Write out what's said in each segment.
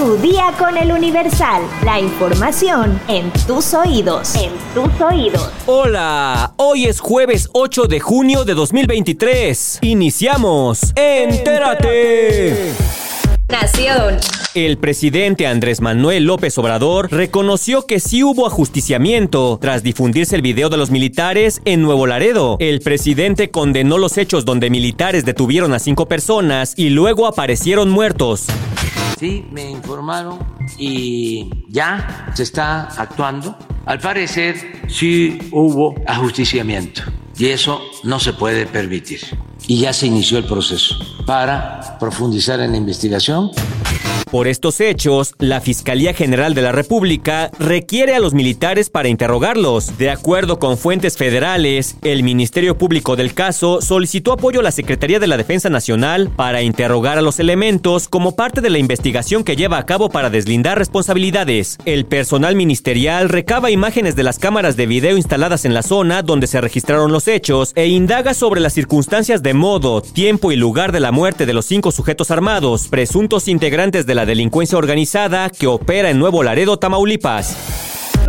Tu día con el Universal. La información en tus oídos. En tus oídos. Hola, hoy es jueves 8 de junio de 2023. Iniciamos. Entérate. Nación. El presidente Andrés Manuel López Obrador reconoció que sí hubo ajusticiamiento tras difundirse el video de los militares en Nuevo Laredo. El presidente condenó los hechos donde militares detuvieron a cinco personas y luego aparecieron muertos. Sí, me informaron y ya se está actuando. Al parecer sí hubo ajusticiamiento y eso no se puede permitir. Y ya se inició el proceso para profundizar en la investigación por estos hechos, la Fiscalía General de la República requiere a los militares para interrogarlos. De acuerdo con fuentes federales, el Ministerio Público del caso solicitó apoyo a la Secretaría de la Defensa Nacional para interrogar a los elementos como parte de la investigación que lleva a cabo para deslindar responsabilidades. El personal ministerial recaba imágenes de las cámaras de video instaladas en la zona donde se registraron los hechos e indaga sobre las circunstancias de modo, tiempo y lugar de la muerte de los cinco sujetos armados, presuntos integrantes de la la delincuencia organizada que opera en Nuevo Laredo, Tamaulipas.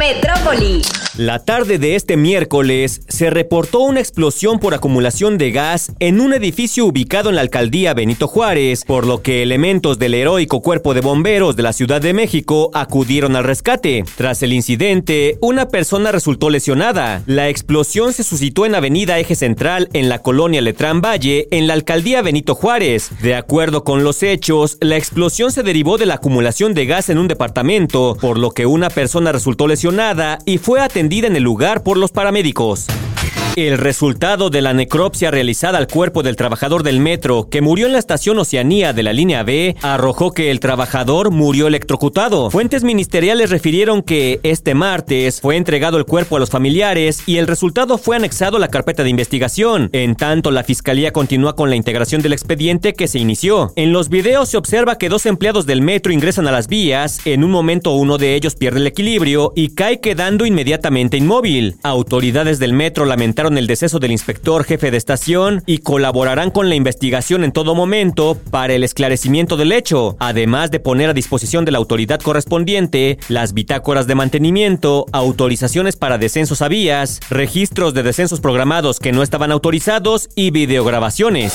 Metrópoli. La tarde de este miércoles se reportó una explosión por acumulación de gas en un edificio ubicado en la alcaldía Benito Juárez, por lo que elementos del heroico cuerpo de bomberos de la Ciudad de México acudieron al rescate. Tras el incidente, una persona resultó lesionada. La explosión se suscitó en Avenida Eje Central en la colonia Letrán Valle, en la alcaldía Benito Juárez. De acuerdo con los hechos, la explosión se derivó de la acumulación de gas en un departamento, por lo que una persona resultó lesionada y fue atendida en el lugar por los paramédicos. El resultado de la necropsia realizada al cuerpo del trabajador del metro que murió en la estación Oceanía de la línea B arrojó que el trabajador murió electrocutado. Fuentes ministeriales refirieron que este martes fue entregado el cuerpo a los familiares y el resultado fue anexado a la carpeta de investigación. En tanto, la fiscalía continúa con la integración del expediente que se inició. En los videos se observa que dos empleados del metro ingresan a las vías. En un momento uno de ellos pierde el equilibrio y cae quedando inmediatamente inmóvil. Autoridades del metro lamentaron el deceso del inspector jefe de estación y colaborarán con la investigación en todo momento para el esclarecimiento del hecho, además de poner a disposición de la autoridad correspondiente las bitácoras de mantenimiento, autorizaciones para descensos a vías, registros de descensos programados que no estaban autorizados y videograbaciones.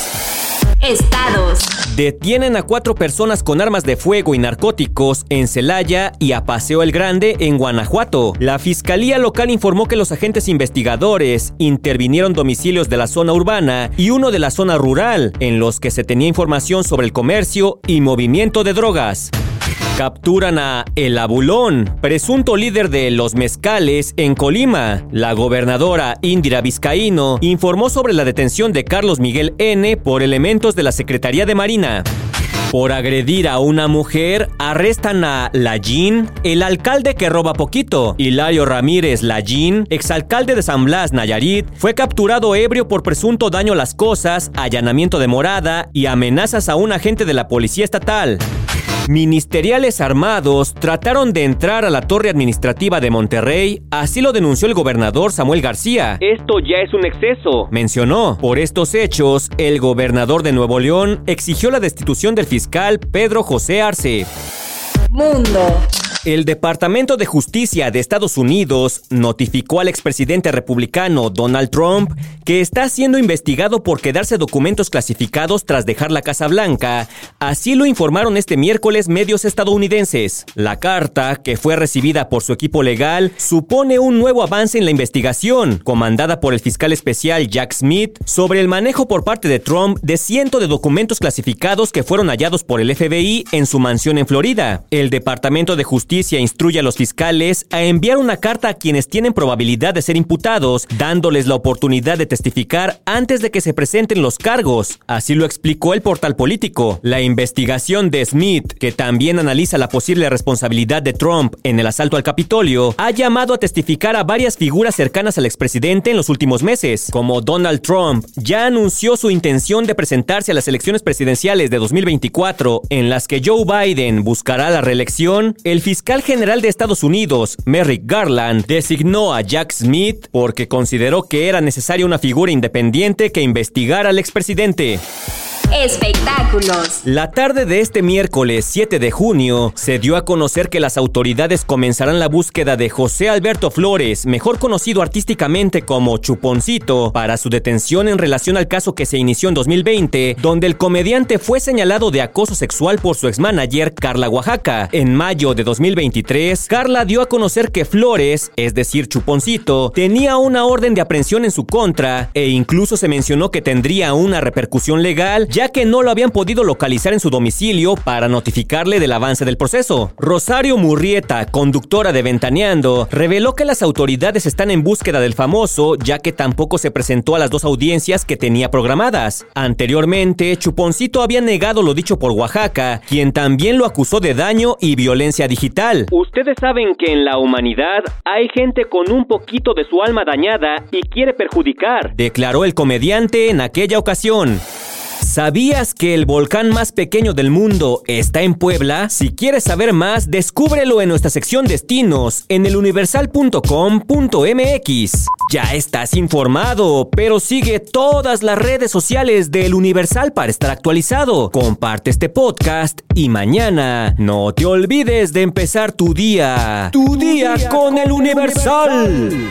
Estados. Detienen a cuatro personas con armas de fuego y narcóticos en Celaya y a Paseo el Grande en Guanajuato. La Fiscalía Local informó que los agentes investigadores intervinieron domicilios de la zona urbana y uno de la zona rural, en los que se tenía información sobre el comercio y movimiento de drogas. Capturan a El Abulón, presunto líder de los mezcales en Colima. La gobernadora Indira Vizcaíno informó sobre la detención de Carlos Miguel N. por elementos de la Secretaría de Marina. Por agredir a una mujer, arrestan a Lallín, el alcalde que roba poquito. Hilario Ramírez Lallín, exalcalde de San Blas, Nayarit, fue capturado ebrio por presunto daño a las cosas, allanamiento de morada y amenazas a un agente de la policía estatal. Ministeriales armados trataron de entrar a la torre administrativa de Monterrey, así lo denunció el gobernador Samuel García. Esto ya es un exceso, mencionó. Por estos hechos, el gobernador de Nuevo León exigió la destitución del fiscal Pedro José Arce. Mundo. El Departamento de Justicia de Estados Unidos notificó al expresidente republicano Donald Trump que está siendo investigado por quedarse documentos clasificados tras dejar la Casa Blanca. Así lo informaron este miércoles medios estadounidenses. La carta, que fue recibida por su equipo legal, supone un nuevo avance en la investigación, comandada por el fiscal especial Jack Smith, sobre el manejo por parte de Trump de cientos de documentos clasificados que fueron hallados por el FBI en su mansión en Florida. El Departamento de Justicia instruye a los fiscales a enviar una carta a quienes tienen probabilidad de ser imputados, dándoles la oportunidad de testificar antes de que se presenten los cargos. Así lo explicó el portal político. La investigación de Smith, que también analiza la posible responsabilidad de Trump en el asalto al Capitolio, ha llamado a testificar a varias figuras cercanas al expresidente en los últimos meses, como Donald Trump ya anunció su intención de presentarse a las elecciones presidenciales de 2024, en las que Joe Biden buscará la reelección, el fiscal fiscal general de Estados Unidos, Merrick Garland, designó a Jack Smith porque consideró que era necesaria una figura independiente que investigara al expresidente. Espectáculos. La tarde de este miércoles 7 de junio se dio a conocer que las autoridades comenzarán la búsqueda de José Alberto Flores, mejor conocido artísticamente como Chuponcito, para su detención en relación al caso que se inició en 2020, donde el comediante fue señalado de acoso sexual por su exmanager Carla Oaxaca. En mayo de 2023, Carla dio a conocer que Flores, es decir Chuponcito, tenía una orden de aprehensión en su contra e incluso se mencionó que tendría una repercusión legal ya que no lo habían podido localizar en su domicilio para notificarle del avance del proceso. Rosario Murrieta, conductora de Ventaneando, reveló que las autoridades están en búsqueda del famoso ya que tampoco se presentó a las dos audiencias que tenía programadas. Anteriormente, Chuponcito había negado lo dicho por Oaxaca, quien también lo acusó de daño y violencia digital. Ustedes saben que en la humanidad hay gente con un poquito de su alma dañada y quiere perjudicar, declaró el comediante en aquella ocasión. ¿Sabías que el volcán más pequeño del mundo está en Puebla? Si quieres saber más, descúbrelo en nuestra sección Destinos en eluniversal.com.mx. Ya estás informado, pero sigue todas las redes sociales del Universal para estar actualizado. Comparte este podcast y mañana no te olvides de empezar tu día. Tu, día, con, el Universal.